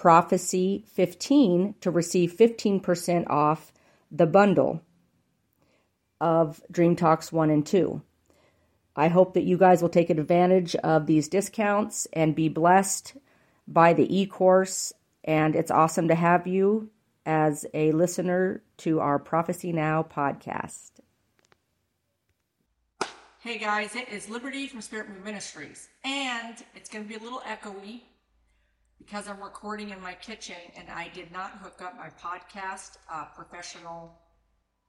prophecy15 to receive 15% off the bundle of Dream Talks 1 and 2. I hope that you guys will take advantage of these discounts and be blessed by the e course. And it's awesome to have you as a listener to our Prophecy Now podcast. Hey guys, it is Liberty from Spirit Move Ministries, and it's going to be a little echoey because I'm recording in my kitchen and I did not hook up my podcast uh, professional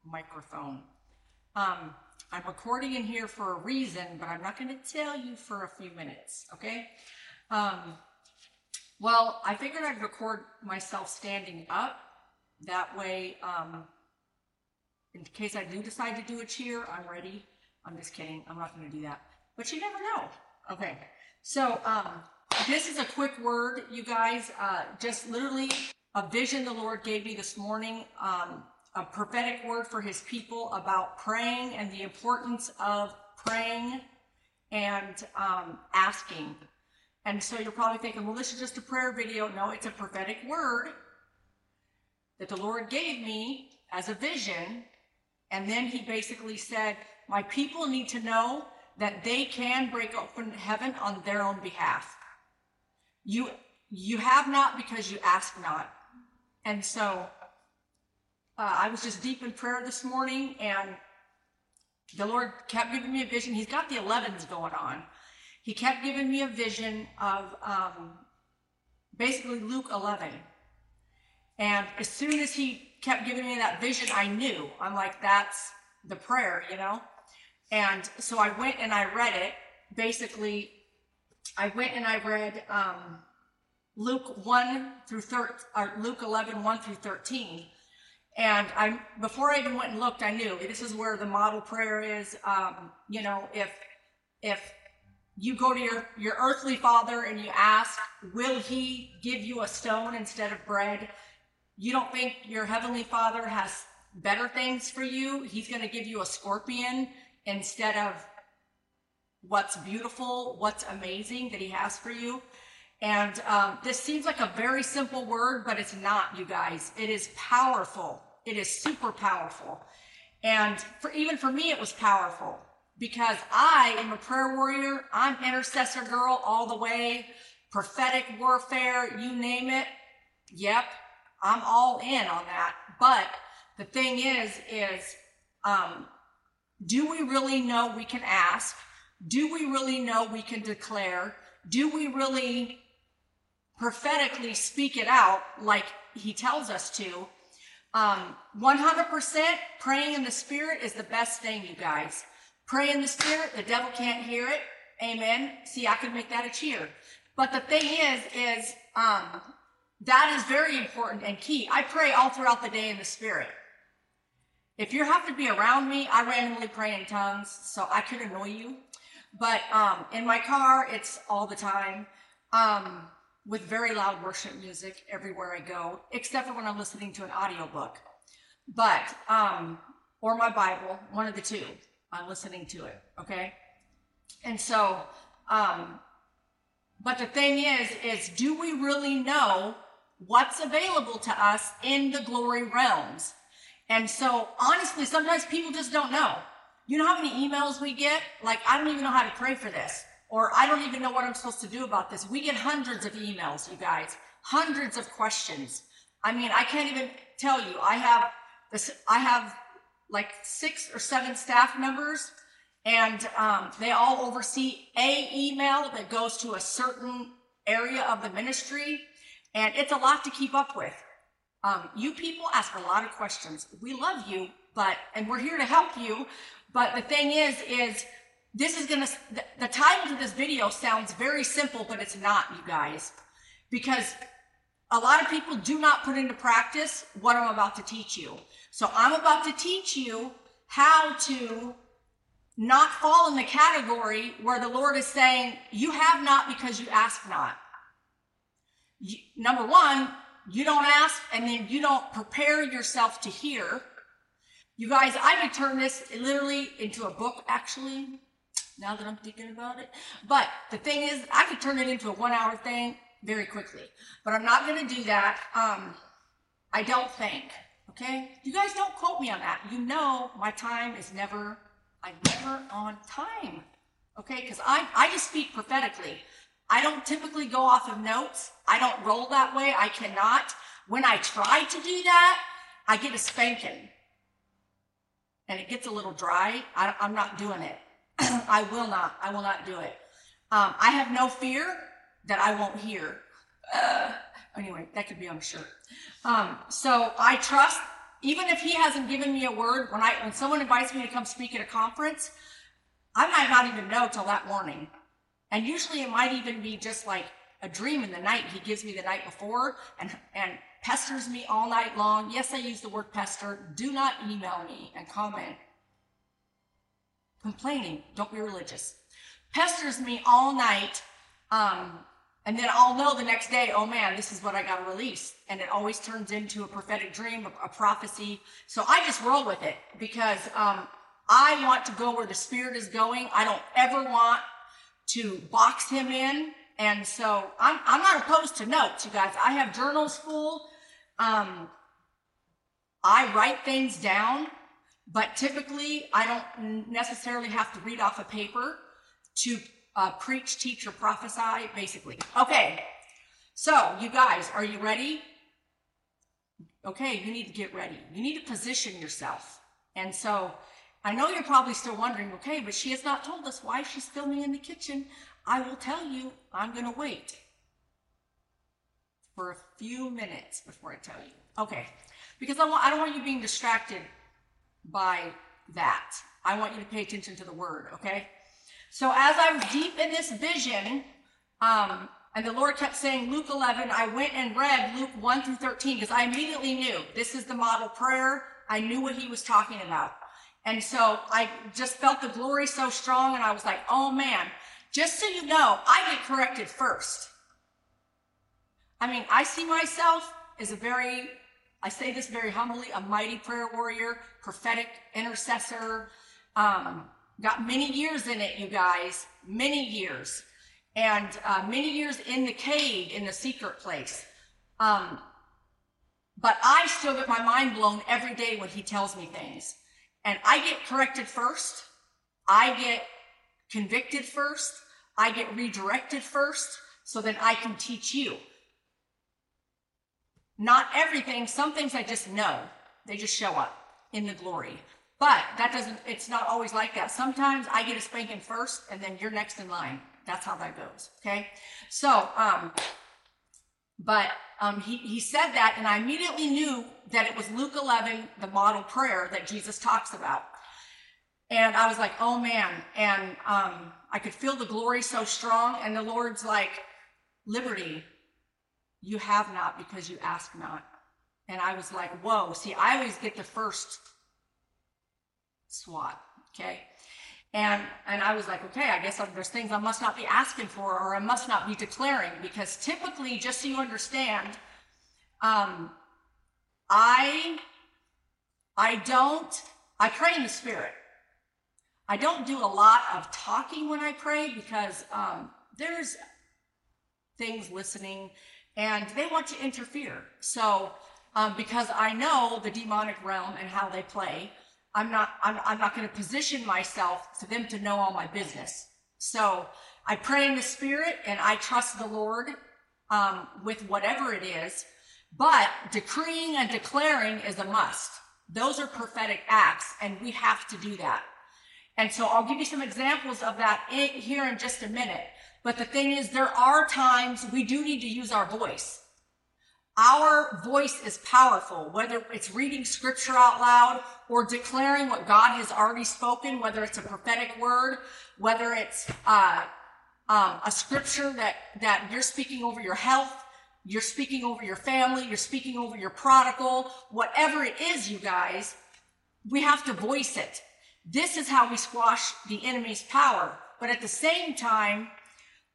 microphone. Um, I'm recording in here for a reason, but I'm not going to tell you for a few minutes, okay? Um, well, I figured I'd record myself standing up. That way, um, in case I do decide to do a cheer, I'm ready I'm just kidding. I'm not going to do that. But you never know. Okay. So, um, this is a quick word, you guys. Uh, just literally a vision the Lord gave me this morning. Um, a prophetic word for his people about praying and the importance of praying and um, asking. And so you're probably thinking, well, this is just a prayer video. No, it's a prophetic word that the Lord gave me as a vision. And then he basically said, my people need to know that they can break open heaven on their own behalf. You, you have not because you ask not. And so uh, I was just deep in prayer this morning and the Lord kept giving me a vision. He's got the 11s going on. He kept giving me a vision of um, basically Luke 11. And as soon as he kept giving me that vision, I knew. I'm like, that's the prayer, you know? And so I went and I read it. Basically, I went and I read um, Luke 1 through 13, or Luke 11, 1 through 13. And I, before I even went and looked, I knew this is where the model prayer is. Um, you know, if, if you go to your, your earthly father and you ask, will he give you a stone instead of bread? You don't think your heavenly father has better things for you? He's going to give you a scorpion instead of what's beautiful, what's amazing that he has for you. And um, this seems like a very simple word, but it's not, you guys. It is powerful. It is super powerful. And for even for me, it was powerful because I am a prayer warrior. I'm intercessor girl all the way, prophetic warfare, you name it. Yep, I'm all in on that. But the thing is, is um, do we really know we can ask? Do we really know we can declare? Do we really prophetically speak it out like he tells us to? Um, 100% praying in the spirit is the best thing, you guys. Pray in the spirit, the devil can't hear it. Amen. See, I could make that a cheer. But the thing is, is, um, that is very important and key. I pray all throughout the day in the spirit. If you have to be around me, I randomly pray in tongues, so I could annoy you. But um, in my car, it's all the time um, with very loud worship music everywhere I go, except for when I'm listening to an audiobook. But, um, or my Bible, one of the two. I'm listening to it, okay? And so, um, But the thing is, is do we really know what's available to us in the glory realms? And so honestly, sometimes people just don't know. You know how many emails we get? Like, I don't even know how to pray for this. Or I don't even know what I'm supposed to do about this. We get hundreds of emails, you guys, hundreds of questions. I mean, I can't even tell you. I have this, I have like six or seven staff members and um, they all oversee a email that goes to a certain area of the ministry and it's a lot to keep up with um, you people ask a lot of questions we love you but and we're here to help you but the thing is is this is gonna the, the title of this video sounds very simple but it's not you guys because a lot of people do not put into practice what i'm about to teach you so i'm about to teach you how to not fall in the category where the Lord is saying, You have not because you ask not. You, number one, you don't ask and then you don't prepare yourself to hear. You guys, I could turn this literally into a book, actually, now that I'm thinking about it. But the thing is, I could turn it into a one hour thing very quickly. But I'm not going to do that. Um, I don't think. Okay? You guys don't quote me on that. You know my time is never I'm never on time. Okay, because I, I just speak prophetically. I don't typically go off of notes. I don't roll that way. I cannot. When I try to do that, I get a spanking. And it gets a little dry. I, am not doing it. I will not. I will not do it. Um, I have no fear that I won't hear. Uh, anyway, that could be on a shirt. Um, so I trust even if he hasn't given me a word, when I when someone invites me to come speak at a conference, I might not even know till that morning. And usually it might even be just like a dream in the night he gives me the night before and and pesters me all night long. Yes, I use the word pester. Do not email me and comment. Complaining, don't be religious. Pesters me all night um, and then I'll know the next day, oh man, this is what I got to release. And it always turns into a prophetic dream, a, a prophecy. So I just roll with it because um, I want to go where the Spirit is going. I don't ever want to box him in. And so I'm, I'm not opposed to notes, you guys. I have journals full. Um, I write things down, but typically I don't necessarily have to read off a paper to uh, preach, teach, or prophesy, basically. Okay, so you guys, are you ready? Okay, you need to get ready. You need to position yourself. And so I know you're probably still wondering, okay, but she has not told us why she's filming in the kitchen. I will tell you, I'm going to wait for a few minutes before I tell you. Okay, because I, want, I don't want you being distracted by that. I want you to pay attention to the word, okay? So as I was deep in this vision, um, and the Lord kept saying, Luke 11, I went and read Luke 1 through 13 because I immediately knew this is the model prayer. I knew what he was talking about. And so I just felt the glory so strong and I was like, oh man, just so you know, I get corrected first. I mean, I see myself as a very, I say this very humbly, a mighty prayer warrior, prophetic intercessor, um, Got many years in it, you guys, many years. And uh, many years in the cave, in the secret place. Um, but I still get my mind blown every day when he tells me things. And I get corrected first. I get convicted first. I get redirected first so that I can teach you. Not everything, some things I just know. They just show up in the glory. But that doesn't, it's not always like that. Sometimes I get a spanking first and then you're next in line. That's how that goes. Okay. So, um, but um, he, he said that, and I immediately knew that it was Luke 11, the model prayer that Jesus talks about. And I was like, oh man. And um, I could feel the glory so strong. And the Lord's like, liberty, you have not because you ask not. And I was like, whoa. See, I always get the first SWAT. Okay. And, and I was like, okay, I guess there's things I must not be asking for or I must not be declaring because typically, just so you understand, um, I, I don't, I pray in the spirit. I don't do a lot of talking when I pray because um, there's things listening, and they want to interfere. So, um, because I know the demonic realm and how they play, I'm not I'm, I'm not going to position myself for them to know all my business. So I pray in the spirit and I trust the Lord um, with whatever it is. But decreeing and declaring is a must. Those are prophetic acts, and we have to do that. And so I'll give you some examples of that here in just a minute. But the thing is, there are times we do need to use our voice. Our voice is powerful, whether it's reading scripture out loud or declaring what God has already spoken, whether it's a prophetic word, whether it's uh, um, a scripture that, that you're speaking over your health, you're speaking over your family, you're speaking over your prodigal, whatever it is, you guys, we have to voice it. This is how we squash the enemy's power. But at the same time,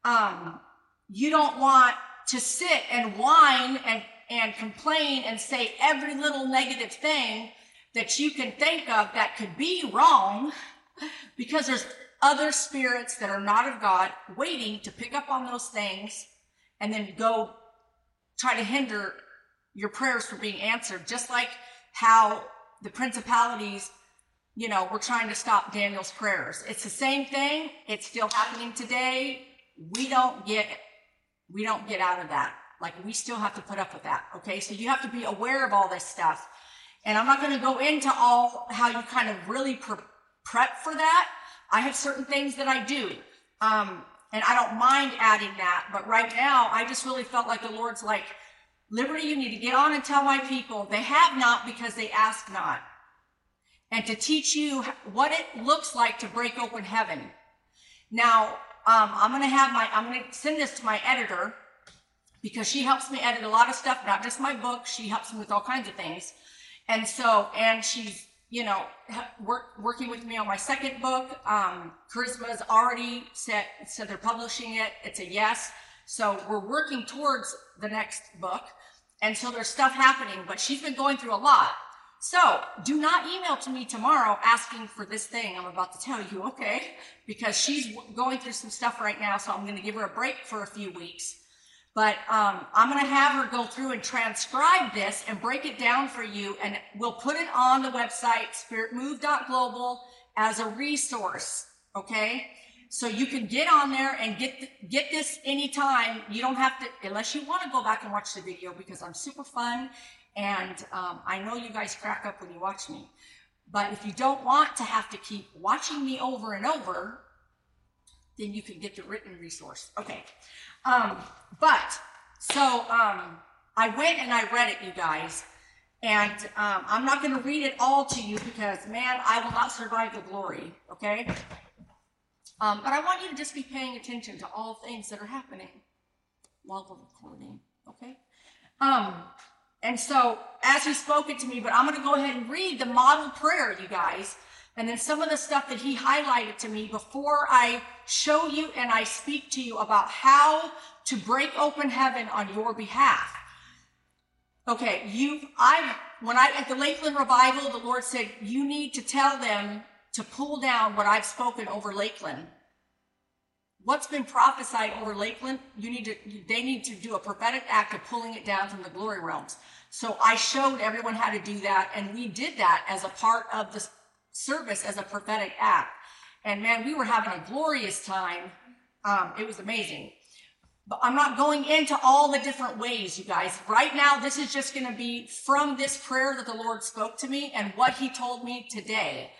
um, you don't want to sit and whine and, and complain and say every little negative thing that you can think of that could be wrong because there's other spirits that are not of God waiting to pick up on those things and then go try to hinder your prayers from being answered, just like how the principalities, you know, we're trying to stop Daniel's prayers. It's the same thing. It's still happening today. We don't get, we don't get out of that. Like we still have to put up with that. Okay. So you have to be aware of all this stuff. And I'm not going to go into all how you kind of really pre- prep for that. I have certain things that I do. Um, and I don't mind adding that. But right now, I just really felt like the Lord's like, Liberty, you need to get on and tell my people they have not because they ask not. And to teach you what it looks like to break open heaven. Now, um, I'm going to have my, I'm going to send this to my editor because she helps me edit a lot of stuff, not just my book. She helps me with all kinds of things. And so, and she's you know, work, working with me on my second book. Um, Charisma's already said, said they're publishing it. It's a yes. So we're working towards the next book. And so there's stuff happening, but she's been going through a lot. So do not email to me tomorrow asking for this thing I'm about to tell you, okay? Because she's going through some stuff right now. So I'm going to give her a break for a few weeks. But um, I'm going to have her go through and transcribe this and break it down for you. And we'll put it on the website, spiritmove.global, as a resource. Okay. So you can get on there and get, get this anytime. You don't have to, unless you want to go back and watch the video because I'm super fun. And um, I know you guys crack up when you watch me. But if you don't want to have to keep watching me over and over, then you can get the written resource. Okay. Um, but so um, I went and I read it, you guys. And um, I'm not going to read it all to you because, man, I will not survive the glory. Okay. Um, but I want you to just be paying attention to all things that are happening while we're recording. Okay. Um, and so, as he spoke it to me, but I'm going to go ahead and read the model prayer, you guys. And then some of the stuff that he highlighted to me before I show you and I speak to you about how to break open heaven on your behalf. Okay, you, I, when I, at the Lakeland revival, the Lord said, you need to tell them to pull down what I've spoken over Lakeland. What's been prophesied over Lakeland, you need to, they need to do a prophetic act of pulling it down from the glory realms. So I showed everyone how to do that, and we did that as a part of the service as a prophetic act. And man, we were having a glorious time. Um, it was amazing. But I'm not going into all the different ways, you guys. Right now, this is just going to be from this prayer that the Lord spoke to me and what He told me today.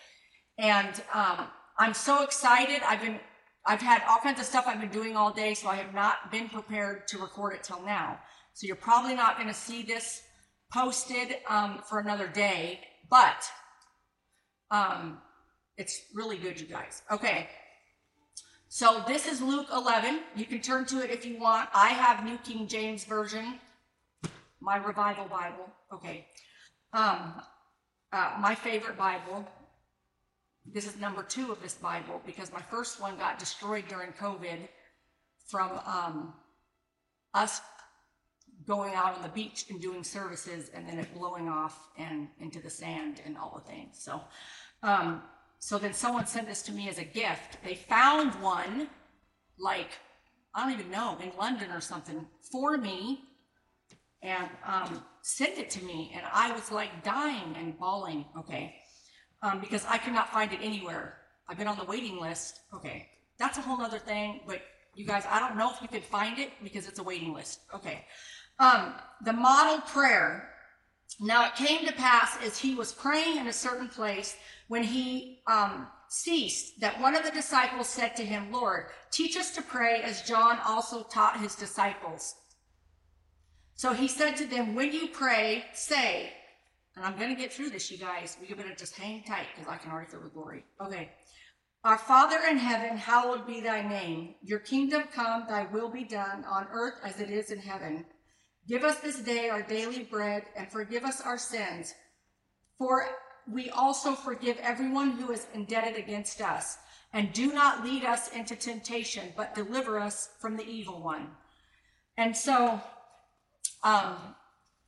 And um, I'm so excited. I've been, I've had all kinds of stuff I've been doing all day, so I have not been prepared to record it till now. So you're probably not going to see this posted um, for another day, but um, it's really good, you guys. Okay. So this is Luke 11. You can turn to it if you want. I have New King James Version, my revival Bible. Okay. Um, uh, my favorite Bible. This is number two of this Bible because my first one got destroyed during COVID from um, us going out on the beach and doing services and then it blowing off and into the sand and all the things. So, um, so then someone sent this to me as a gift. They found one like I don't even know, in London or something for me and um, sent it to me. And I was like dying and bawling, okay, um, because I could not find it anywhere. I've been on the waiting list. Okay, that's a whole other thing, but you guys, I don't know if you could find it because it's a waiting list. Okay. Um, the model prayer. Now it came to pass as he was praying in a certain place when he um, ceased that one of the disciples said to him, Lord, teach us to pray as John also taught his disciples. So he said to them, When you pray, say, and I'm going to get through this, you guys. We better just hang tight because I can already feel the glory. Okay. Our Father in heaven, hallowed be thy name. Your kingdom come, thy will be done on earth as it is in heaven. Give us this day our daily bread and forgive us our sins. For we also forgive everyone who is indebted against us. And do not lead us into temptation, but deliver us from the evil one. And so, um,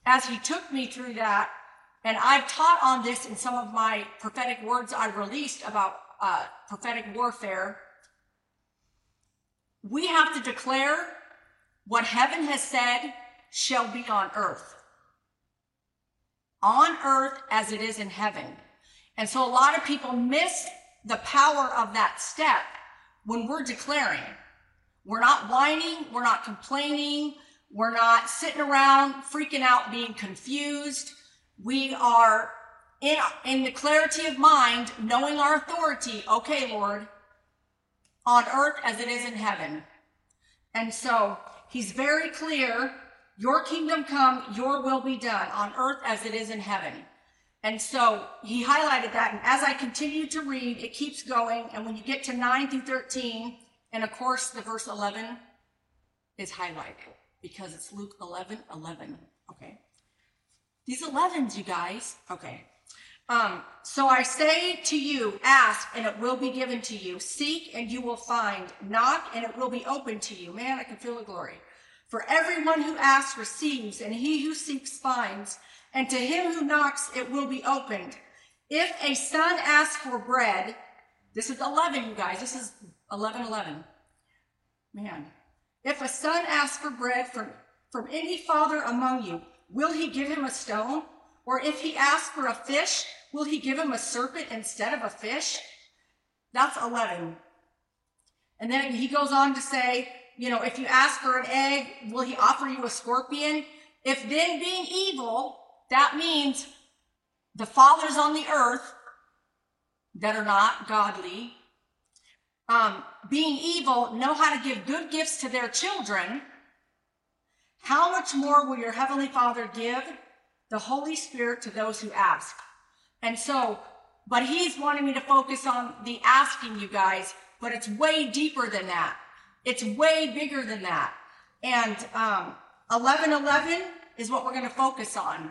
as he took me through that, and I've taught on this in some of my prophetic words I've released about uh, prophetic warfare. We have to declare what heaven has said shall be on earth. On earth as it is in heaven. And so a lot of people miss the power of that step when we're declaring. We're not whining, we're not complaining, we're not sitting around freaking out, being confused. We are in, in the clarity of mind, knowing our authority. Okay, Lord, on earth as it is in heaven. And so he's very clear your kingdom come, your will be done on earth as it is in heaven. And so he highlighted that. And as I continue to read, it keeps going. And when you get to 9 through 13, and of course, the verse 11 is highlighted because it's Luke 11 11. Okay. These 11s, you guys. Okay. Um, so I say to you, ask and it will be given to you. Seek and you will find. Knock and it will be open to you. Man, I can feel the glory. For everyone who asks receives, and he who seeks finds, and to him who knocks it will be opened. If a son asks for bread, this is 11, you guys. This is 11 11. Man. If a son asks for bread from, from any father among you, will he give him a stone? Or if he asks for a fish, will he give him a serpent instead of a fish? That's 11. And then he goes on to say, you know, if you ask for an egg, will he offer you a scorpion? If then being evil, that means the fathers on the earth that are not godly, um, being evil, know how to give good gifts to their children, how much more will your heavenly Father give the Holy Spirit to those who ask? And so, but he's wanting me to focus on the asking, you guys, but it's way deeper than that. It's way bigger than that. And um, 1111 is what we're going to focus on.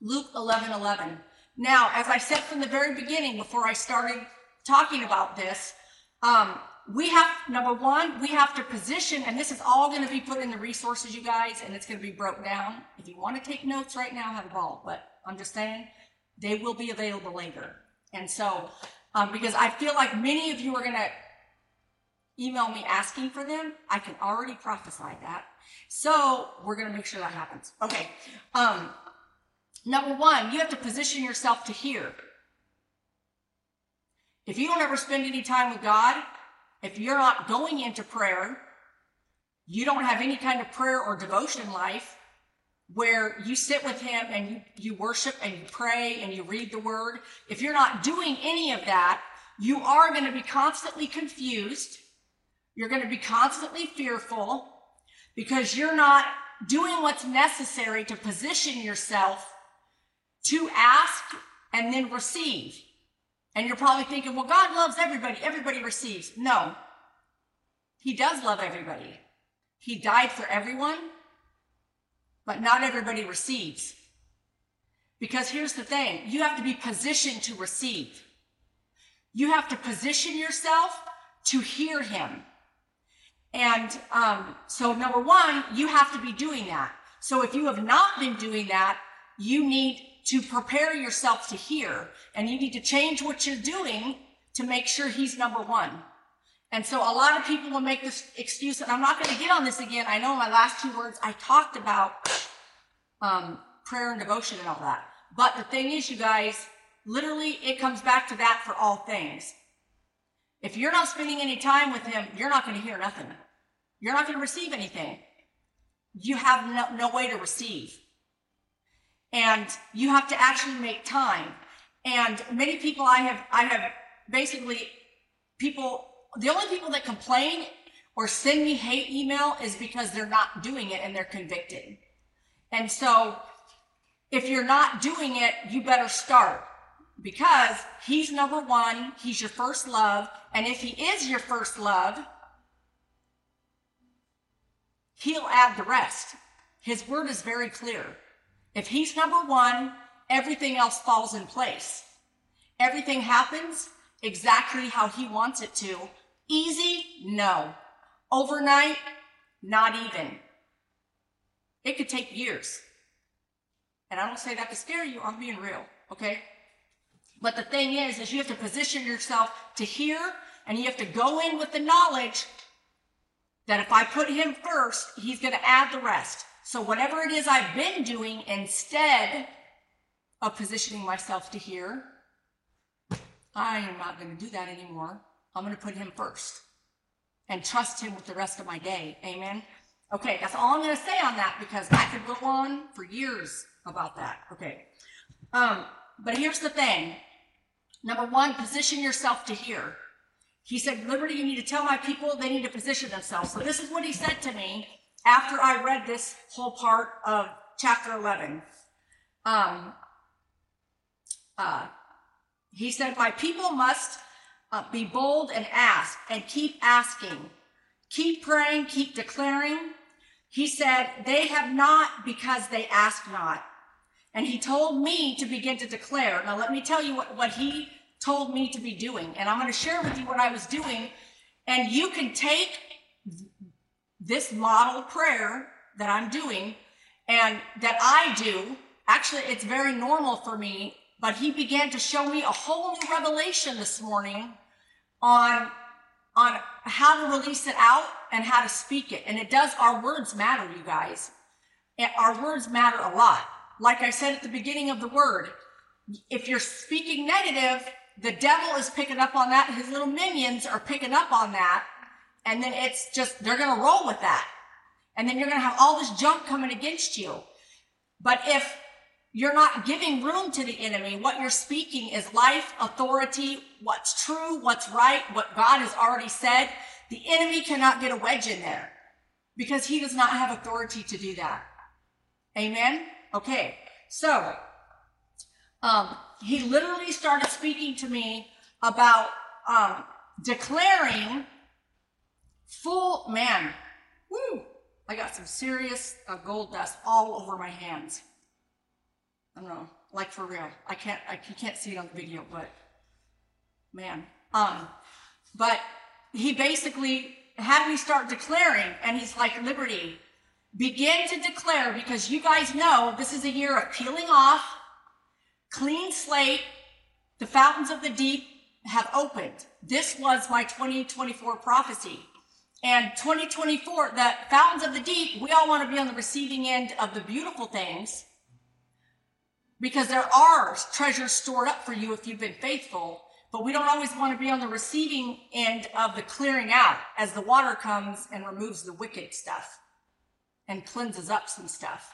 Luke 11 11. Now, as I said from the very beginning, before I started talking about this, um, we have, number one, we have to position, and this is all going to be put in the resources, you guys, and it's going to be broke down. If you want to take notes right now, have a ball. But I'm just saying, they will be available later. And so, um, because I feel like many of you are going to email me asking for them, I can already prophesy that. So we're going to make sure that happens. Okay. Um, number one, you have to position yourself to hear. If you don't ever spend any time with God, if you're not going into prayer, you don't have any kind of prayer or devotion life where you sit with Him and you, you worship and you pray and you read the Word. If you're not doing any of that, you are going to be constantly confused you're going to be constantly fearful because you're not doing what's necessary to position yourself to ask and then receive. And you're probably thinking, well, God loves everybody. Everybody receives. No, He does love everybody. He died for everyone, but not everybody receives. Because here's the thing you have to be positioned to receive. You have to position yourself to hear Him. And um, so, number one, you have to be doing that. So, if you have not been doing that, you need to prepare yourself to hear, and you need to change what you're doing to make sure He's number one. And so a lot of people will make this excuse, and I'm not going to get on this again. I know my last two words, I talked about um, prayer and devotion and all that. But the thing is, you guys, literally, it comes back to that for all things. If you're not spending any time with Him, you're not going to hear nothing. You're not going to receive anything. You have no, no way to receive. And you have to actually make time. And many people I have, I have basically people, the only people that complain or send me hate email is because they're not doing it and they're convicted. And so if you're not doing it, you better start because he's number one. He's your first love. And if he is your first love, he'll add the rest. His word is very clear. If he's number one, everything else falls in place. Everything happens exactly how he wants it to. Easy? No. Overnight? Not even. It could take years. And I don't say that to scare you, I'm being real, okay? But the thing is, is you have to position yourself to hear and you have to go in with the knowledge that if I put him first, he's going to add the rest. So whatever it is I've been doing instead of positioning myself to hear, I am not going to do that anymore. I'm going to put him first and trust him with the rest of my day. Amen. Okay, that's all I'm going to say on that because I could go on for years about that. Okay. Um, but here's the thing. Number one, position yourself to hear. He said, Liberty, you need to tell my people they need to position themselves. So this is what he said to me after I read this whole part of chapter 11. Um, uh, he said, My people must uh, be bold and ask and keep asking. Keep praying, keep declaring. He said, They have not because they ask not. And he told me to begin to declare. Now, let me tell you what, what he told me to be doing. And I'm going to share with you what I was doing. And you can take this model prayer that I'm doing and that I do. Actually, it's very normal for me, but he began to show me a whole new revelation this morning on, on how to release it out and how to speak it. And it does, our words matter, you guys. Our words matter a lot. Like I said at the beginning of the word, if you're speaking negative, the devil is picking up on that. His little minions are picking up on that. And then it's just, they're going to roll with that. And then you're going to have all this junk coming against you. But if you're not giving room to the enemy, what you're speaking is life, authority, what's true, what's right, what God has already said. The enemy cannot get a wedge in there because he does not have authority to do that. Amen? Okay. So, um, he literally started speaking to me about um, declaring full man. Woo! I got some serious uh, gold dust all over my hands. I don't know, like for real. I can't, I you can't see it on the video, but man. Um, but he basically had me start declaring, and he's like, Liberty, begin to declare because you guys know this is a year of peeling off, clean slate. The fountains of the deep have opened. This was my 2024 prophecy. And 2024, the fountains of the deep, we all want to be on the receiving end of the beautiful things because there are treasures stored up for you if you've been faithful. But we don't always want to be on the receiving end of the clearing out as the water comes and removes the wicked stuff and cleanses up some stuff.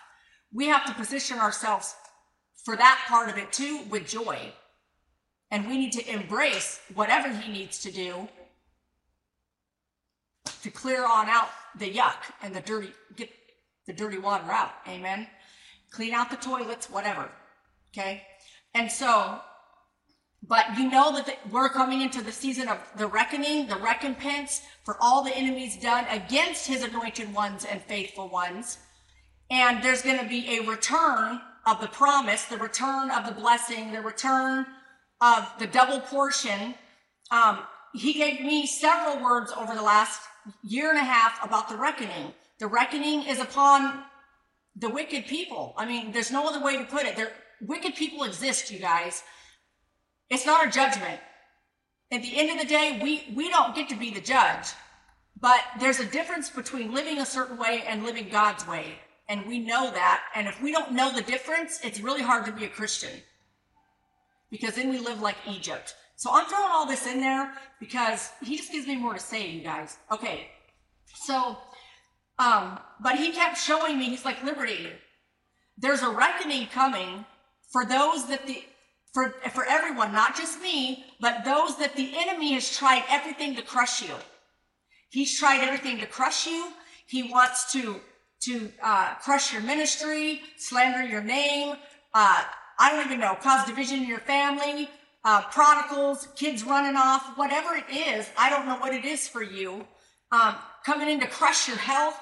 We have to position ourselves for that part of it too with joy. And we need to embrace whatever he needs to do to clear on out the yuck and the dirty, get the dirty water out. Amen. Clean out the toilets, whatever. Okay. And so, but you know that the, we're coming into the season of the reckoning, the recompense for all the enemies done against his anointed ones and faithful ones. And there's going to be a return of the promise, the return of the blessing, the return of the double portion. Um, he gave me several words over the last year and a half about the reckoning. The reckoning is upon the wicked people. I mean, there's no other way to put it. There, wicked people exist, you guys. It's not a judgment. at the end of the day, we, we don't get to be the judge. But there's a difference between living a certain way and living God's way. And we know that. And if we don't know the difference, it's really hard to be a Christian. Because then we live like Egypt. So I'm throwing all this in there because he just gives me more to say, you guys. Okay. So, um, but he kept showing me, he's like, Liberty, there's a reckoning coming for those that the, for, for everyone, not just me, but those that the enemy has tried everything to crush you. He's tried everything to crush you. He wants to, to, uh, crush your ministry, slander your name, uh, I don't even know, cause division in your family, uh, prodigals, kids running off, whatever it is. I don't know what it is for you. Um, coming in to crush your health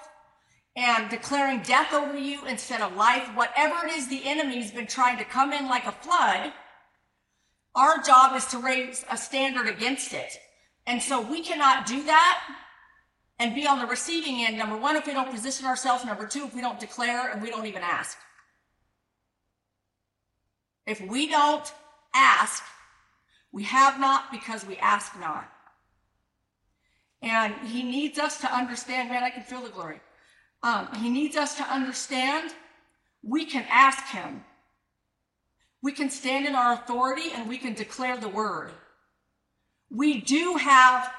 and declaring death over you instead of life. Whatever it is the enemy's been trying to come in like a flood, our job is to raise a standard against it. And so we cannot do that and be on the receiving end. Number one, if we don't position ourselves. Number two, if we don't declare and we don't even ask. If we don't ask, we have not because we ask not. And he needs us to understand, man, I can feel the glory. Um, he needs us to understand we can ask him. We can stand in our authority and we can declare the word. We do have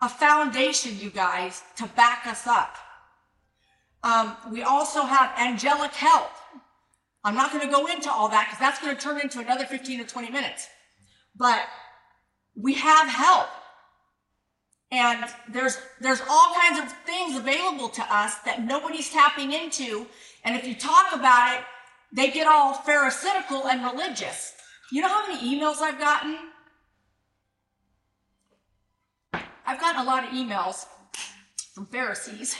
a foundation, you guys, to back us up. Um, we also have angelic help. I'm not going to go into all that because that's going to turn into another 15 or 20 minutes. But we have help. And there's, there's all kinds of things available to us that nobody's tapping into. And if you talk about it, they get all pharisaical and religious. You know how many emails I've gotten? I've gotten a lot of emails from Pharisees.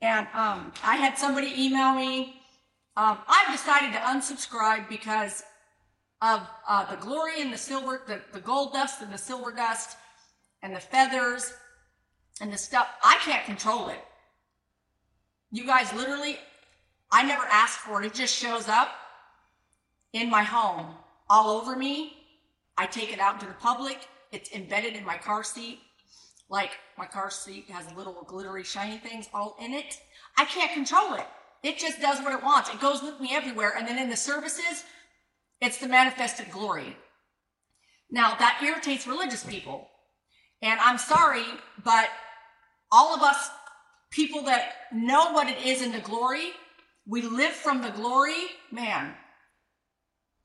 And um, I had somebody email me. Um, I've decided to unsubscribe because of uh, the glory and the silver, the, the gold dust and the silver dust and the feathers and the stuff. I can't control it. You guys literally, I never asked for it. It just shows up in my home, all over me. I take it out into the public. It's embedded in my car seat. Like my car seat has little glittery, shiny things all in it. I can't control it. It just does what it wants. It goes with me everywhere. And then in the services, it's the manifested glory. Now that irritates religious people. And I'm sorry, but all of us people that know what it is in the glory, we live from the glory, man,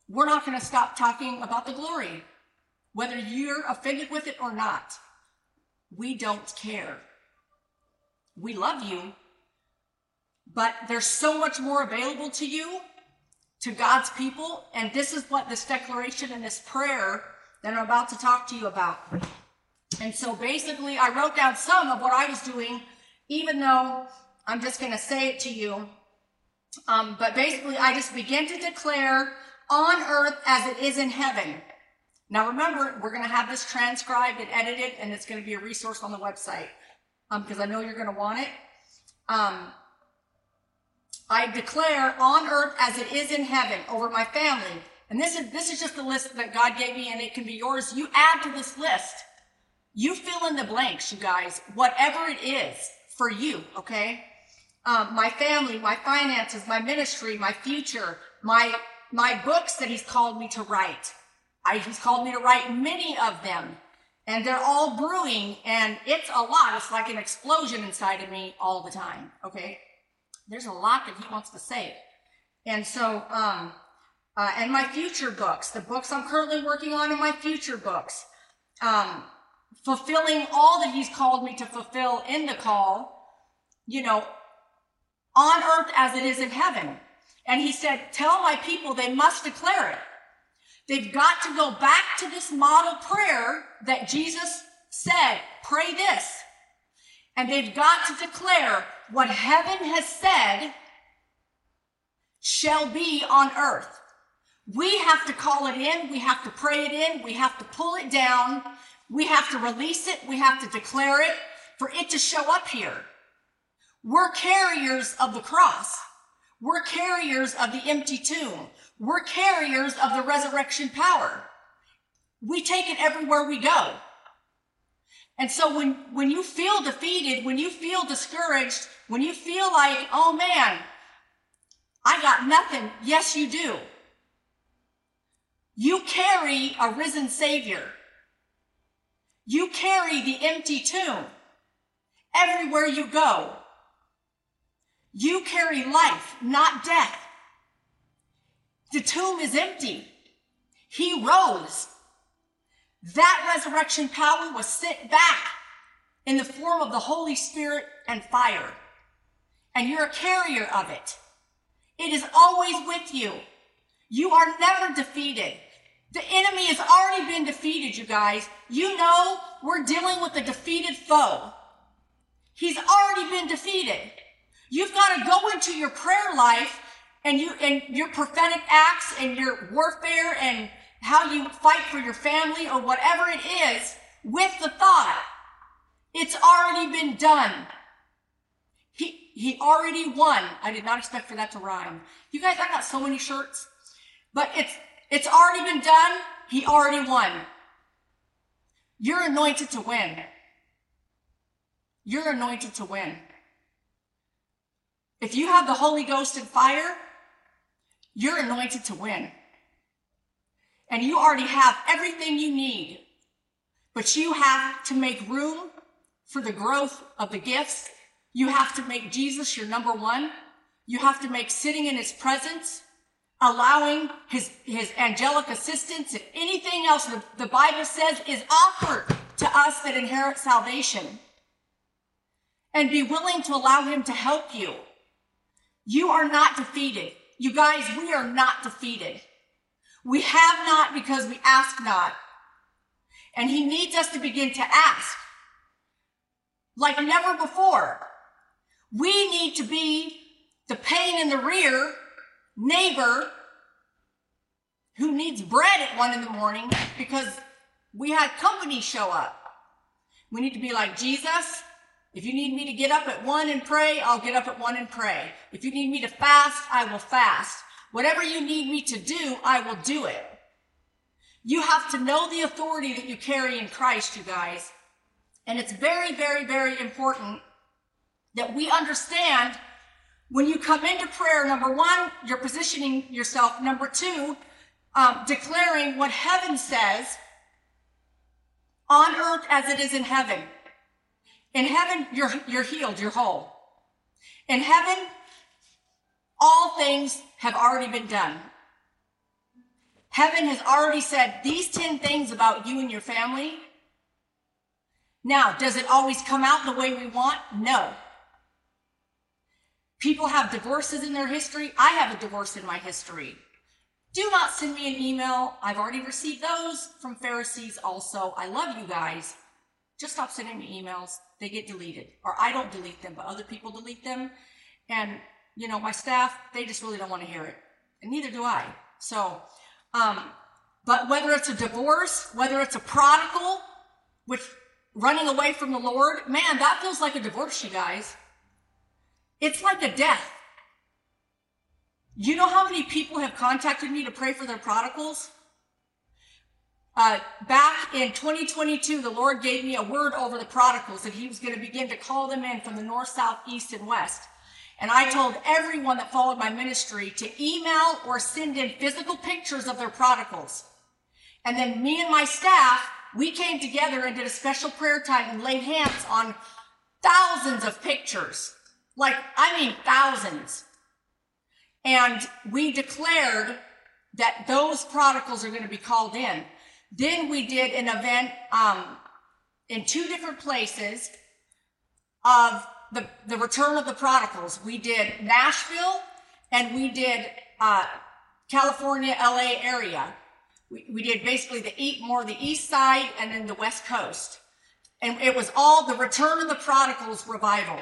we're not going to stop talking about the glory, whether you're offended with it or not. We don't care. We love you, but there's so much more available to you, to God's people. And this is what this declaration and this prayer that I'm about to talk to you about. And so basically, I wrote down some of what I was doing, even though I'm just going to say it to you. Um, but basically, I just begin to declare on earth as it is in heaven. Now, remember, we're going to have this transcribed and edited, and it's going to be a resource on the website because um, I know you're going to want it. Um, I declare on earth as it is in heaven over my family. And this is, this is just the list that God gave me, and it can be yours. You add to this list. You fill in the blanks, you guys, whatever it is for you, okay? Um, my family, my finances, my ministry, my future, my, my books that he's called me to write. I, he's called me to write many of them and they're all brewing and it's a lot. It's like an explosion inside of me all the time. Okay. There's a lot that he wants to say. And so, um, uh, and my future books, the books I'm currently working on in my future books, um, fulfilling all that he's called me to fulfill in the call, you know, on earth as it is in heaven. And he said, tell my people they must declare it. They've got to go back to this model prayer that Jesus said, pray this. And they've got to declare what heaven has said shall be on earth. We have to call it in. We have to pray it in. We have to pull it down. We have to release it. We have to declare it for it to show up here. We're carriers of the cross. We're carriers of the empty tomb. We're carriers of the resurrection power. we take it everywhere we go. And so when, when you feel defeated, when you feel discouraged, when you feel like, oh man, I got nothing, yes, you do. You carry a risen Savior. You carry the empty tomb everywhere you go. You carry life, not death. The tomb is empty. He rose. That resurrection power was sent back in the form of the Holy Spirit and fire. And you're a carrier of it. It is always with you. You are never defeated. The enemy has already been defeated, you guys. You know we're dealing with a defeated foe. He's already been defeated. You've got to go into your prayer life and you and your prophetic acts and your warfare and how you fight for your family or whatever it is with the thought it's already been done. He he already won. I did not expect for that to rhyme. You guys, I got so many shirts, but it's it's already been done. He already won. You're anointed to win. You're anointed to win. If you have the Holy Ghost and fire, you're anointed to win. And you already have everything you need. But you have to make room for the growth of the gifts. You have to make Jesus your number one. You have to make sitting in his presence, allowing his, his angelic assistance and anything else the, the Bible says is offered to us that inherit salvation. And be willing to allow him to help you. You are not defeated. You guys, we are not defeated. We have not because we ask not. And he needs us to begin to ask like never before. We need to be the pain in the rear neighbor who needs bread at one in the morning because we had company show up. We need to be like Jesus. If you need me to get up at one and pray, I'll get up at one and pray. If you need me to fast, I will fast. Whatever you need me to do, I will do it. You have to know the authority that you carry in Christ, you guys. And it's very, very, very important that we understand when you come into prayer, number one, you're positioning yourself. Number two, um, declaring what heaven says on earth as it is in heaven. In heaven, you're, you're healed, you're whole. In heaven, all things have already been done. Heaven has already said these 10 things about you and your family. Now, does it always come out the way we want? No. People have divorces in their history. I have a divorce in my history. Do not send me an email. I've already received those from Pharisees also. I love you guys. Just stop sending me emails. They get deleted. Or I don't delete them, but other people delete them. And, you know, my staff, they just really don't want to hear it. And neither do I. So, um, but whether it's a divorce, whether it's a prodigal, which running away from the Lord, man, that feels like a divorce, you guys. It's like a death. You know how many people have contacted me to pray for their prodigals? Uh, back in 2022, the Lord gave me a word over the prodigals that He was going to begin to call them in from the north, south, east, and west. And I told everyone that followed my ministry to email or send in physical pictures of their prodigals. And then me and my staff, we came together and did a special prayer time and laid hands on thousands of pictures. Like, I mean, thousands. And we declared that those prodigals are going to be called in. Then we did an event um, in two different places of the, the return of the prodigals. We did Nashville and we did uh, California, LA area. We, we did basically the eat more the east side and then the west coast. And it was all the return of the prodigals revival.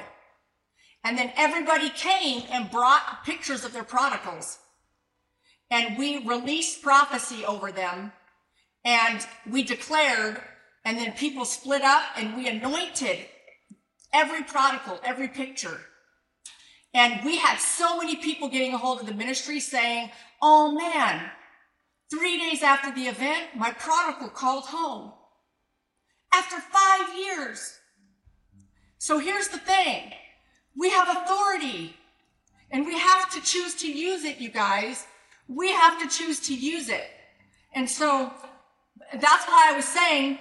And then everybody came and brought pictures of their prodigals. And we released prophecy over them and we declared, and then people split up and we anointed every prodigal, every picture. And we had so many people getting a hold of the ministry saying, Oh man, Three days after the event, my prodigal called home. After five years. So here's the thing. We have authority and we have to choose to use it, you guys. We have to choose to use it. And so that's why I was saying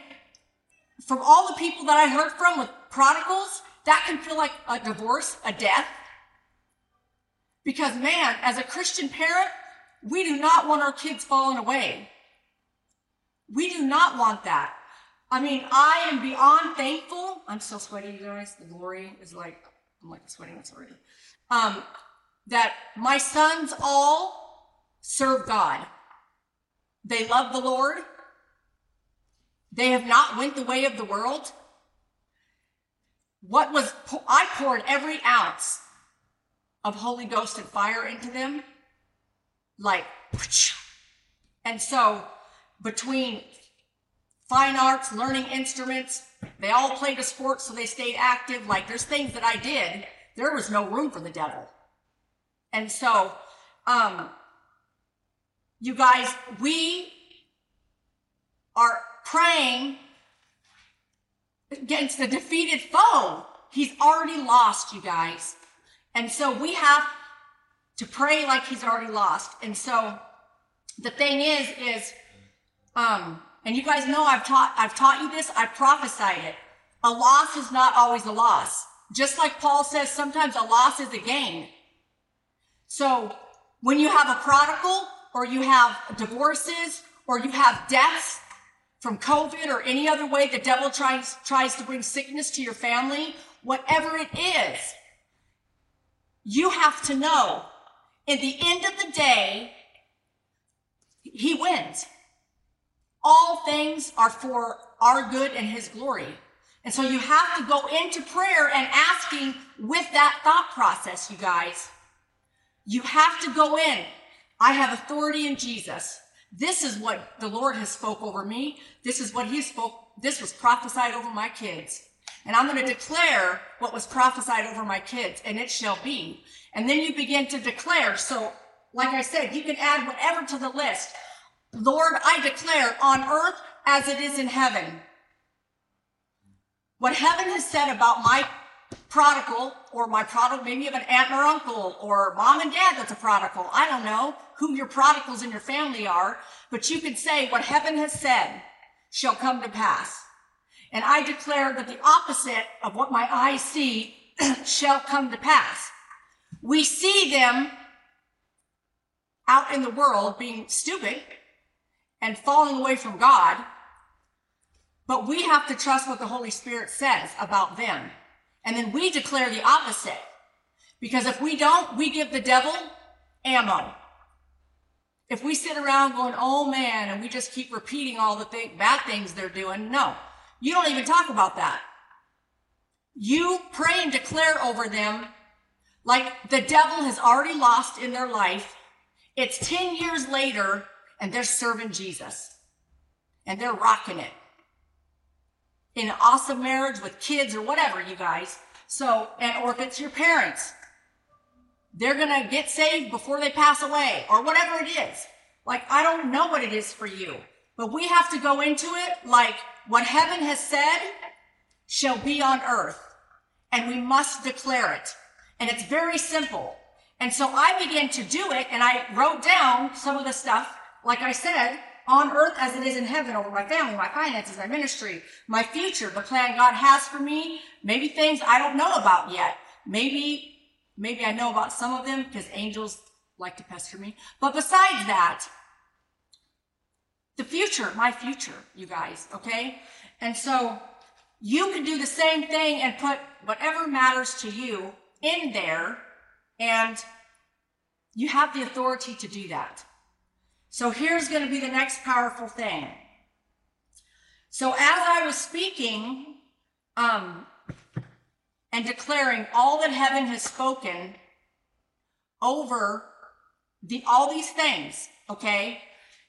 from all the people that I heard from with prodigals, that can feel like a divorce, a death. Because man, as a Christian parent, we do not want our kids falling away. We do not want that. I mean, I am beyond thankful. I'm still sweating, you guys. The glory is like, I'm like sweating this already. Um, that my sons all serve God. They love the Lord. They have not went the way of the world. What was, I poured every ounce of Holy Ghost and fire into them like, and so between fine arts, learning instruments, they all played a sport, so they stayed active. Like, there's things that I did, there was no room for the devil. And so, um, you guys, we are praying against the defeated foe. He's already lost, you guys. And so we have to pray like he's already lost. And so the thing is, is, um, and you guys know I've taught, I've taught you this, I've prophesied it. A loss is not always a loss. Just like Paul says, sometimes a loss is a gain. So when you have a prodigal or you have divorces or you have deaths from COVID or any other way the devil tries, tries to bring sickness to your family, whatever it is, you have to know in the end of the day, he wins. All things are for our good and his glory. And so you have to go into prayer and asking with that thought process, you guys. You have to go in. I have authority in Jesus. This is what the Lord has spoke over me. This is what he spoke. This was prophesied over my kids. And I'm going to declare what was prophesied over my kids, and it shall be. And then you begin to declare. So, like I said, you can add whatever to the list. Lord, I declare on earth as it is in heaven. What heaven has said about my prodigal or my prodigal, maybe you have an aunt or uncle or mom and dad that's a prodigal. I don't know who your prodigals in your family are, but you can say what heaven has said shall come to pass. And I declare that the opposite of what my eyes see shall come to pass. We see them out in the world being stupid and falling away from God, but we have to trust what the Holy Spirit says about them. And then we declare the opposite. Because if we don't, we give the devil ammo. If we sit around going, oh man, and we just keep repeating all the th- bad things they're doing, no. You don't even talk about that. You pray and declare over them like the devil has already lost in their life. It's 10 years later and they're serving Jesus and they're rocking it in an awesome marriage with kids or whatever, you guys. So, and, or if it's your parents, they're going to get saved before they pass away or whatever it is. Like, I don't know what it is for you, but we have to go into it like what heaven has said shall be on earth and we must declare it. And it's very simple. And so I began to do it and I wrote down some of the stuff, like I said, on earth as it is in heaven over my family, my finances, my ministry, my future, the plan God has for me, maybe things I don't know about yet. Maybe, maybe I know about some of them because angels like to pester me. But besides that, the future, my future, you guys, okay? And so you can do the same thing and put whatever matters to you in there, and you have the authority to do that. So here's going to be the next powerful thing. So as I was speaking um, and declaring all that heaven has spoken over the all these things, okay,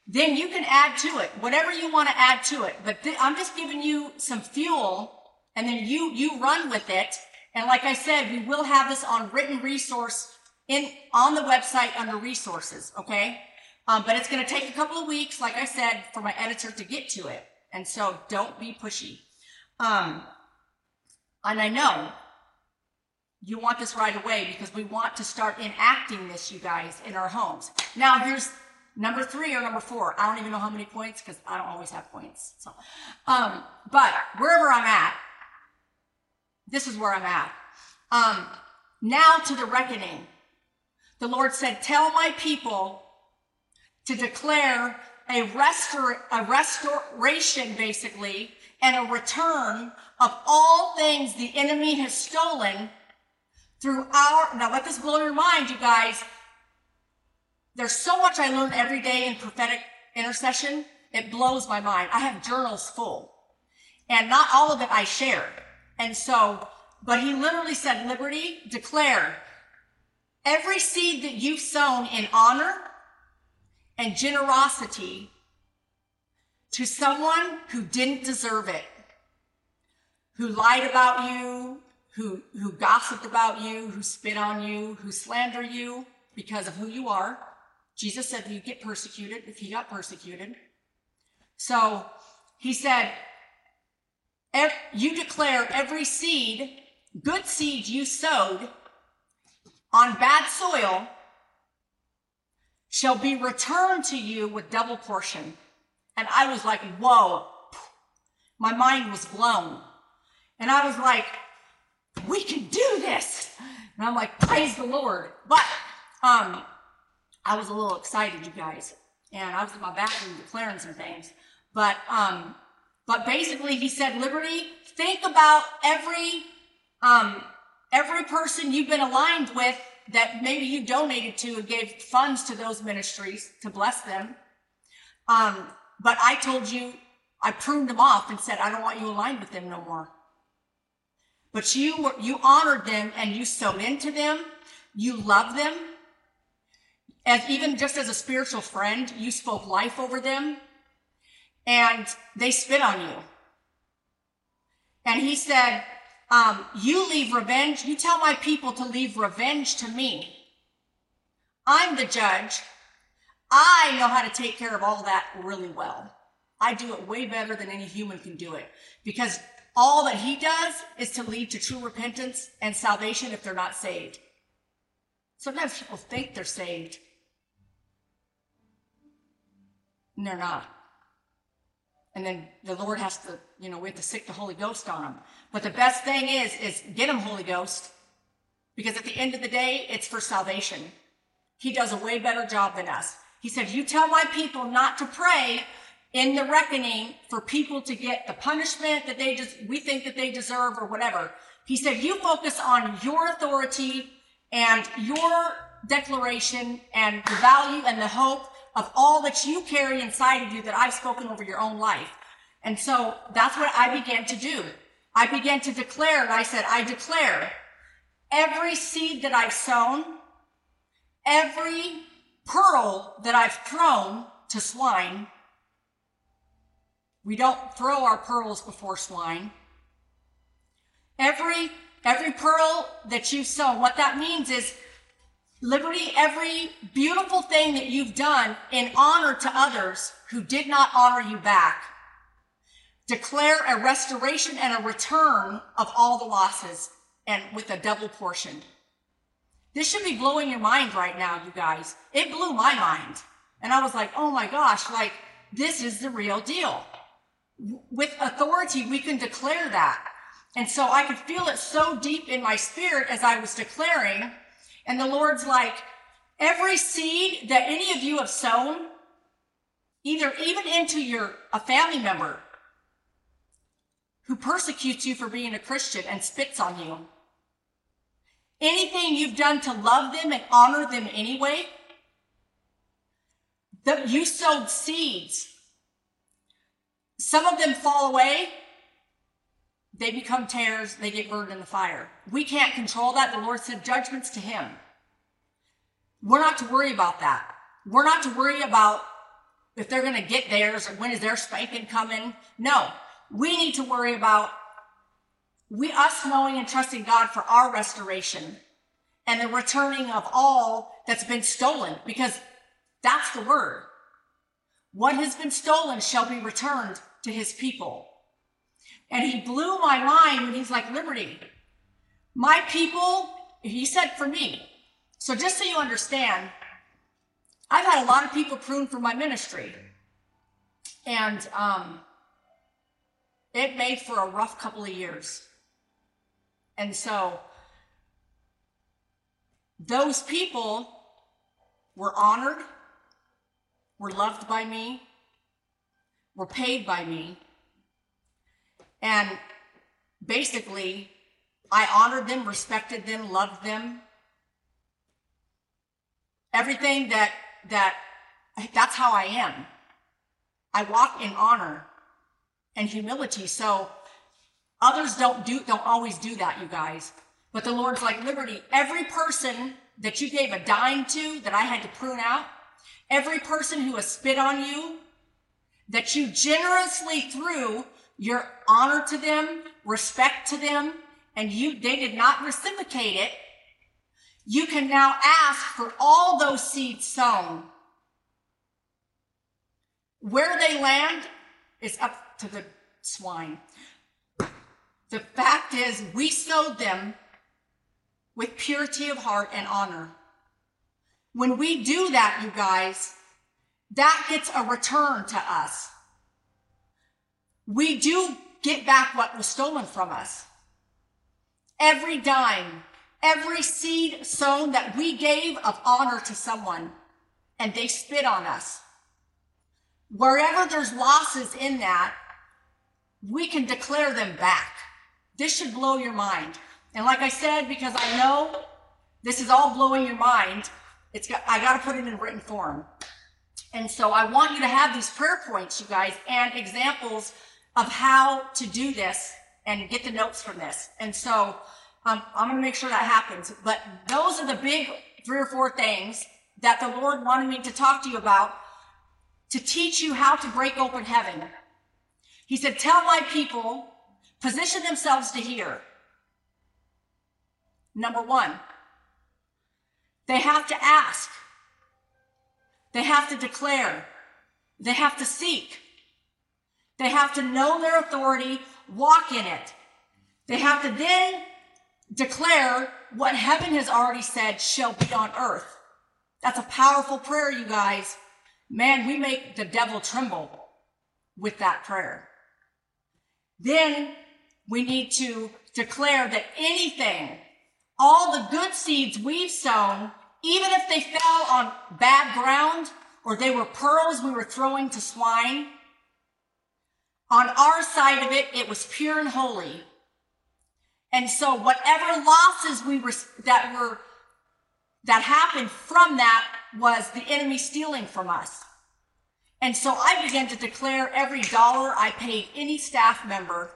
then you can add to it whatever you want to add to it. But th- I'm just giving you some fuel, and then you you run with it and like I said, we will have this on written resource in on the website under resources. Okay. Um, but it's going to take a couple of weeks, like I said, for my editor to get to it. And so don't be pushy. Um, and I know you want this right away because we want to start enacting this, you guys, in our homes. Now, here's number three or number four. I don't even know how many points because I don't always have points. So, um, but wherever I'm at, this is where I'm at. Um, now to the reckoning. The Lord said, Tell my people to declare a, restor- a restoration, basically, and a return of all things the enemy has stolen through our. Now, let this blow your mind, you guys. There's so much I learn every day in prophetic intercession. It blows my mind. I have journals full, and not all of it I shared. And so, but he literally said, Liberty, declare every seed that you've sown in honor and generosity to someone who didn't deserve it, who lied about you, who, who gossiped about you, who spit on you, who slander you because of who you are. Jesus said you get persecuted if he got persecuted. So he said, you declare every seed, good seed you sowed on bad soil shall be returned to you with double portion. And I was like, whoa, my mind was blown. And I was like, we can do this. And I'm like, praise the Lord. But um, I was a little excited, you guys. And I was in my bathroom declaring some things. But um, but basically he said, Liberty, think about every um, every person you've been aligned with that maybe you donated to and gave funds to those ministries to bless them. Um, but I told you, I pruned them off and said, I don't want you aligned with them no more. But you were, you honored them and you sowed into them. You loved them. As even just as a spiritual friend, you spoke life over them and they spit on you. And he said, um, you leave revenge. You tell my people to leave revenge to me. I'm the judge. I know how to take care of all that really well. I do it way better than any human can do it because all that he does is to lead to true repentance and salvation if they're not saved. Sometimes people think they're saved and they're not. And then the Lord has to, you know, we have to sick the Holy Ghost on them. But the best thing is, is get them Holy Ghost. Because at the end of the day, it's for salvation. He does a way better job than us. He said, you tell my people not to pray in the reckoning for people to get the punishment that they just, we think that they deserve or whatever. He said, you focus on your authority and your declaration and the value and the hope of all that you carry inside of you that I've spoken over your own life. And so that's what I began to do. I began to declare, and I said, I declare every seed that I've sown, every pearl that I've thrown to swine. We don't throw our pearls before swine. Every, every pearl that you've sown, what that means is liberty, every beautiful thing that you've done in honor to others who did not honor you back. Declare a restoration and a return of all the losses and with a double portion. This should be blowing your mind right now, you guys. It blew my mind. And I was like, oh my gosh, like this is the real deal. With authority, we can declare that. And so I could feel it so deep in my spirit as I was declaring. And the Lord's like, every seed that any of you have sown, either even into your, a family member, who persecutes you for being a Christian and spits on you. Anything you've done to love them and honor them anyway, that you sowed seeds. Some of them fall away. They become tares. They get burned in the fire. We can't control that. The Lord said judgments to him. We're not to worry about that. We're not to worry about if they're going to get theirs or when is their spanking coming. No, we need to worry about we us knowing and trusting God for our restoration and the returning of all that's been stolen because That's the word. What has been stolen shall be returned to his people. And he blew my mind when he's like, Liberty, my people, he said for me. So just so you understand, I've had a lot of people pruned for my ministry. And um, it made for a rough couple of years. And so those people were honored, were loved by me, were paid by me. And basically, I honored them, respected them, loved them. Everything that that that's how I am. I walk in honor and humility. So others don't do don't always do that, you guys. But the Lord's like liberty. Every person that you gave a dime to that I had to prune out, every person who has spit on you, that you generously threw your honor to them, respect to them, and you they did not reciprocate it, you can now ask for all those seeds sown. Where they land is up to the swine. The fact is, we sowed them with purity of heart and honor. When we do that, you guys, that gets a return to us. We do get back what was stolen from us. Every dime, every seed sown that we gave of honor to someone, and they spit on us. Wherever there's losses in that, we can declare them back. This should blow your mind. And like I said, because I know this is all blowing your mind, it's got, I got to put it in written form. And so I want you to have these prayer points, you guys, and examples of how to do this and get the notes from this. And so um, I'm going to make sure that happens. But those are the big three or four things that the Lord wanted me to talk to you about to teach you how to break open heaven. He said, Tell my people, position themselves to hear. Number one, they have to ask, they have to declare, they have to seek, they have to know their authority, walk in it. They have to then declare what heaven has already said shall be on earth. That's a powerful prayer, you guys. Man, we make the devil tremble with that prayer. Then we need to declare that anything, all the good seeds we've sown, even if they fell on bad ground or they were pearls we were throwing to swine, on our side of it, it was pure and holy. And so whatever losses we were, that were, that happened from that was the enemy stealing from us. And so I began to declare every dollar I paid any staff member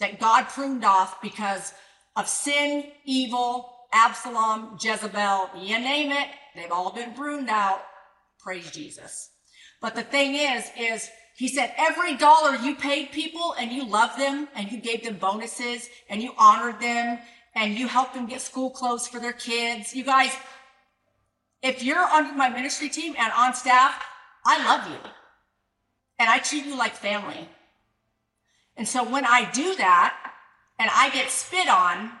that God pruned off because of sin, evil, Absalom, Jezebel, you name it, they've all been pruned out. Praise Jesus. But the thing is, is he said, every dollar you paid people and you loved them and you gave them bonuses and you honored them and you helped them get school clothes for their kids. You guys, if you're on my ministry team and on staff, I love you and I treat you like family. And so when I do that and I get spit on,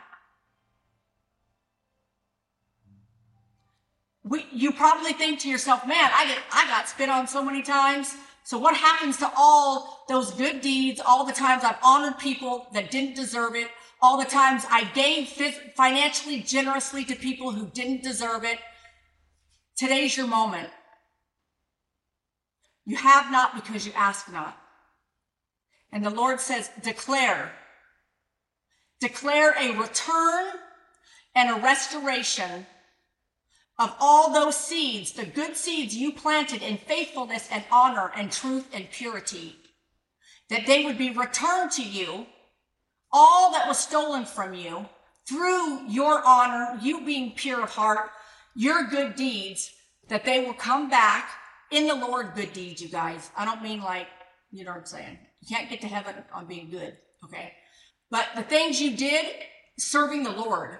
we, you probably think to yourself, man, I get, I got spit on so many times. So what happens to all those good deeds, all the times I've honored people that didn't deserve it, all the times I gave financially generously to people who didn't deserve it? Today's your moment. You have not because you ask not. And the Lord says, declare. Declare a return and a restoration of all those seeds, the good seeds you planted in faithfulness and honor and truth and purity, that they would be returned to you, all that was stolen from you through your honor, you being pure of heart, your good deeds, that they will come back in the Lord good deeds, you guys. I don't mean like, you know what I'm saying? You can't get to heaven on being good, okay? But the things you did serving the Lord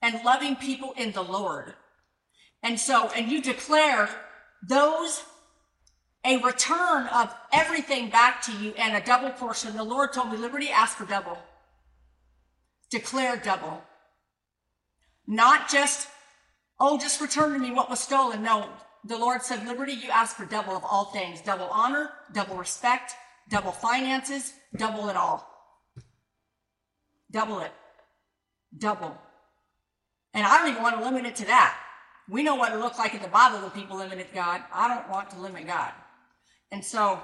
and loving people in the Lord and so, and you declare those a return of everything back to you and a double portion. The Lord told me, Liberty, ask for double. Declare double. Not just, oh, just return to me what was stolen. No, the Lord said, Liberty, you ask for double of all things double honor, double respect, double finances, double it all. Double it. Double. And I don't even want to limit it to that. We know what it looks like in the Bible when people limited God. I don't want to limit God. And so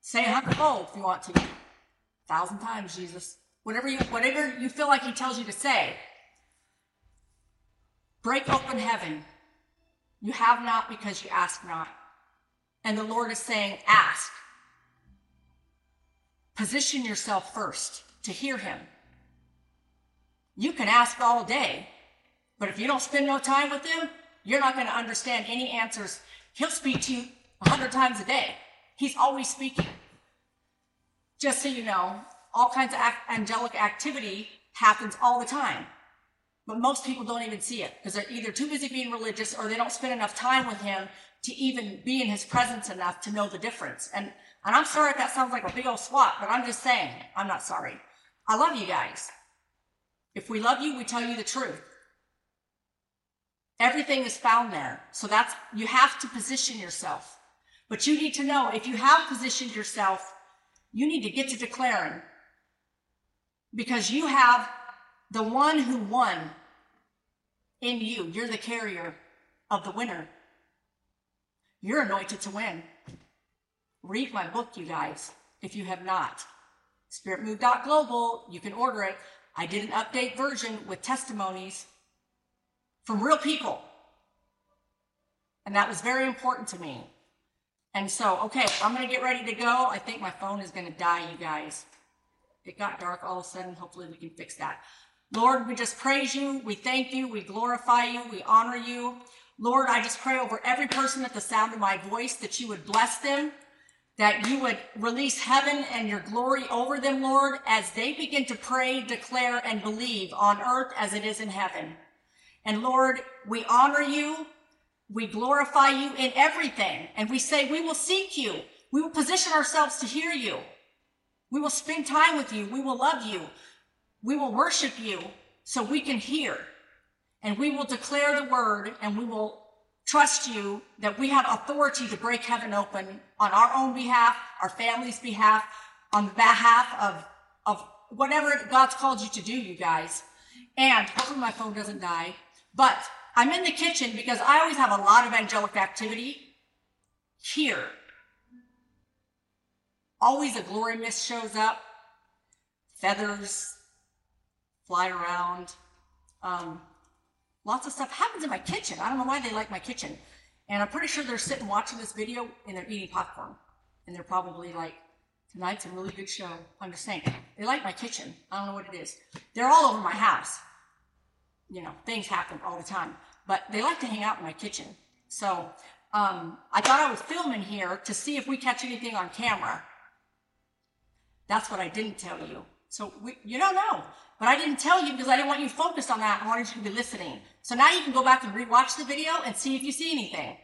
say a hundredfold if you want to. A thousand times, Jesus. Whatever you whatever you feel like he tells you to say. Break open heaven. You have not because you ask not. And the Lord is saying, ask. Position yourself first to hear him. You can ask all day, but if you don't spend no time with him, you're not going to understand any answers. He'll speak to you a hundred times a day. He's always speaking. Just so you know, all kinds of angelic activity happens all the time. But most people don't even see it because they're either too busy being religious or they don't spend enough time with him to even be in his presence enough to know the difference. And, and I'm sorry if that sounds like a big old swat, but I'm just saying, I'm not sorry. I love you guys. If we love you, we tell you the truth. Everything is found there. So that's, you have to position yourself. But you need to know if you have positioned yourself, you need to get to declaring because you have the one who won in you. You're the carrier of the winner. You're anointed to win. Read my book, you guys, if you have not. SpiritMove.global, you can order it. I did an update version with testimonies from real people. And that was very important to me. And so, okay, I'm going to get ready to go. I think my phone is going to die, you guys. It got dark all of a sudden. Hopefully, we can fix that. Lord, we just praise you. We thank you. We glorify you. We honor you. Lord, I just pray over every person at the sound of my voice that you would bless them, that you would release heaven and your glory over them, Lord, as they begin to pray, declare, and believe on earth as it is in heaven. And Lord, we honor you. We glorify you in everything. And we say, we will seek you. We will position ourselves to hear you. We will spend time with you. We will love you. We will worship you so we can hear. And we will declare the word and we will trust you that we have authority to break heaven open on our own behalf, our family's behalf, on the behalf of, of whatever God's called you to do, you guys. And hopefully my phone doesn't die. But I'm in the kitchen because I always have a lot of angelic activity here. Always a glory mist shows up, feathers fly around. Um, lots of stuff happens in my kitchen. I don't know why they like my kitchen. And I'm pretty sure they're sitting watching this video and they're eating popcorn. And they're probably like, tonight's a really good show. I'm just saying. They like my kitchen. I don't know what it is. They're all over my house you know, things happen all the time. But they like to hang out in my kitchen. So um, I thought I was filming here to see if we catch anything on camera. That's what I didn't tell you. So we, you don't know. But I didn't tell you because I didn't want you focused on that. I wanted you to be listening. So now you can go back and rewatch the video and see if you see anything.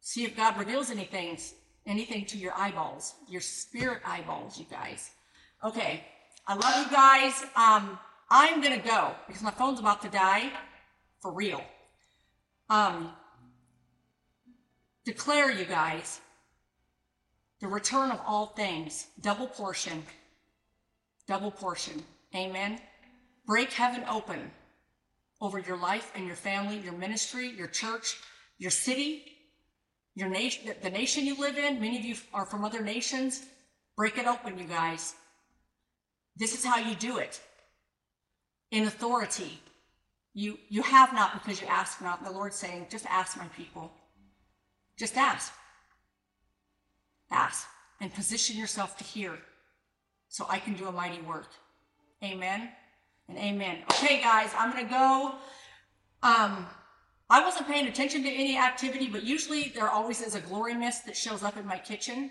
See if God reveals anything, anything to your eyeballs, your spirit eyeballs, you guys. Okay, I love you guys. Um, I'm gonna go because my phone's about to die for real. Um, declare, you guys, the return of all things, double portion, double portion. Amen. Break heaven open over your life and your family, your ministry, your church, your city, your nation, the nation you live in. Many of you are from other nations. Break it open, you guys. This is how you do it. In authority. You, you have not because you ask not. The Lord's saying, just ask my people. Just ask. Ask and position yourself to hear so I can do a mighty work. Amen and amen. Okay, guys, I'm going to go. Um, I wasn't paying attention to any activity, but usually there always is a glory mist that shows up in my kitchen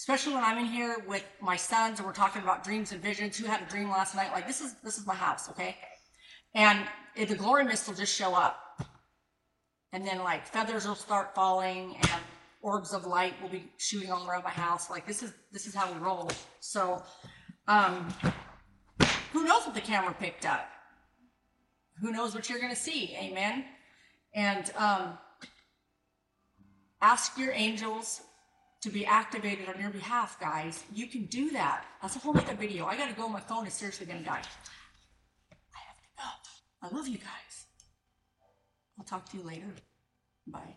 especially when I'm in here with my sons and we're talking about dreams and visions. Who had a dream last night? Like this is this is my house, okay? And the glory mist will just show up. and then like feathers will start falling and orbs of light will be shooting all around my house. Like this is this is how we roll. So um who knows what the camera picked up? Who knows what you're gonna see? Amen. And um ask your angels to be activated on your behalf, guys. You can do that. That's a whole other video. I gotta go. My phone is seriously gonna die. I have to go. I love you guys. I'll talk to you later. Bye.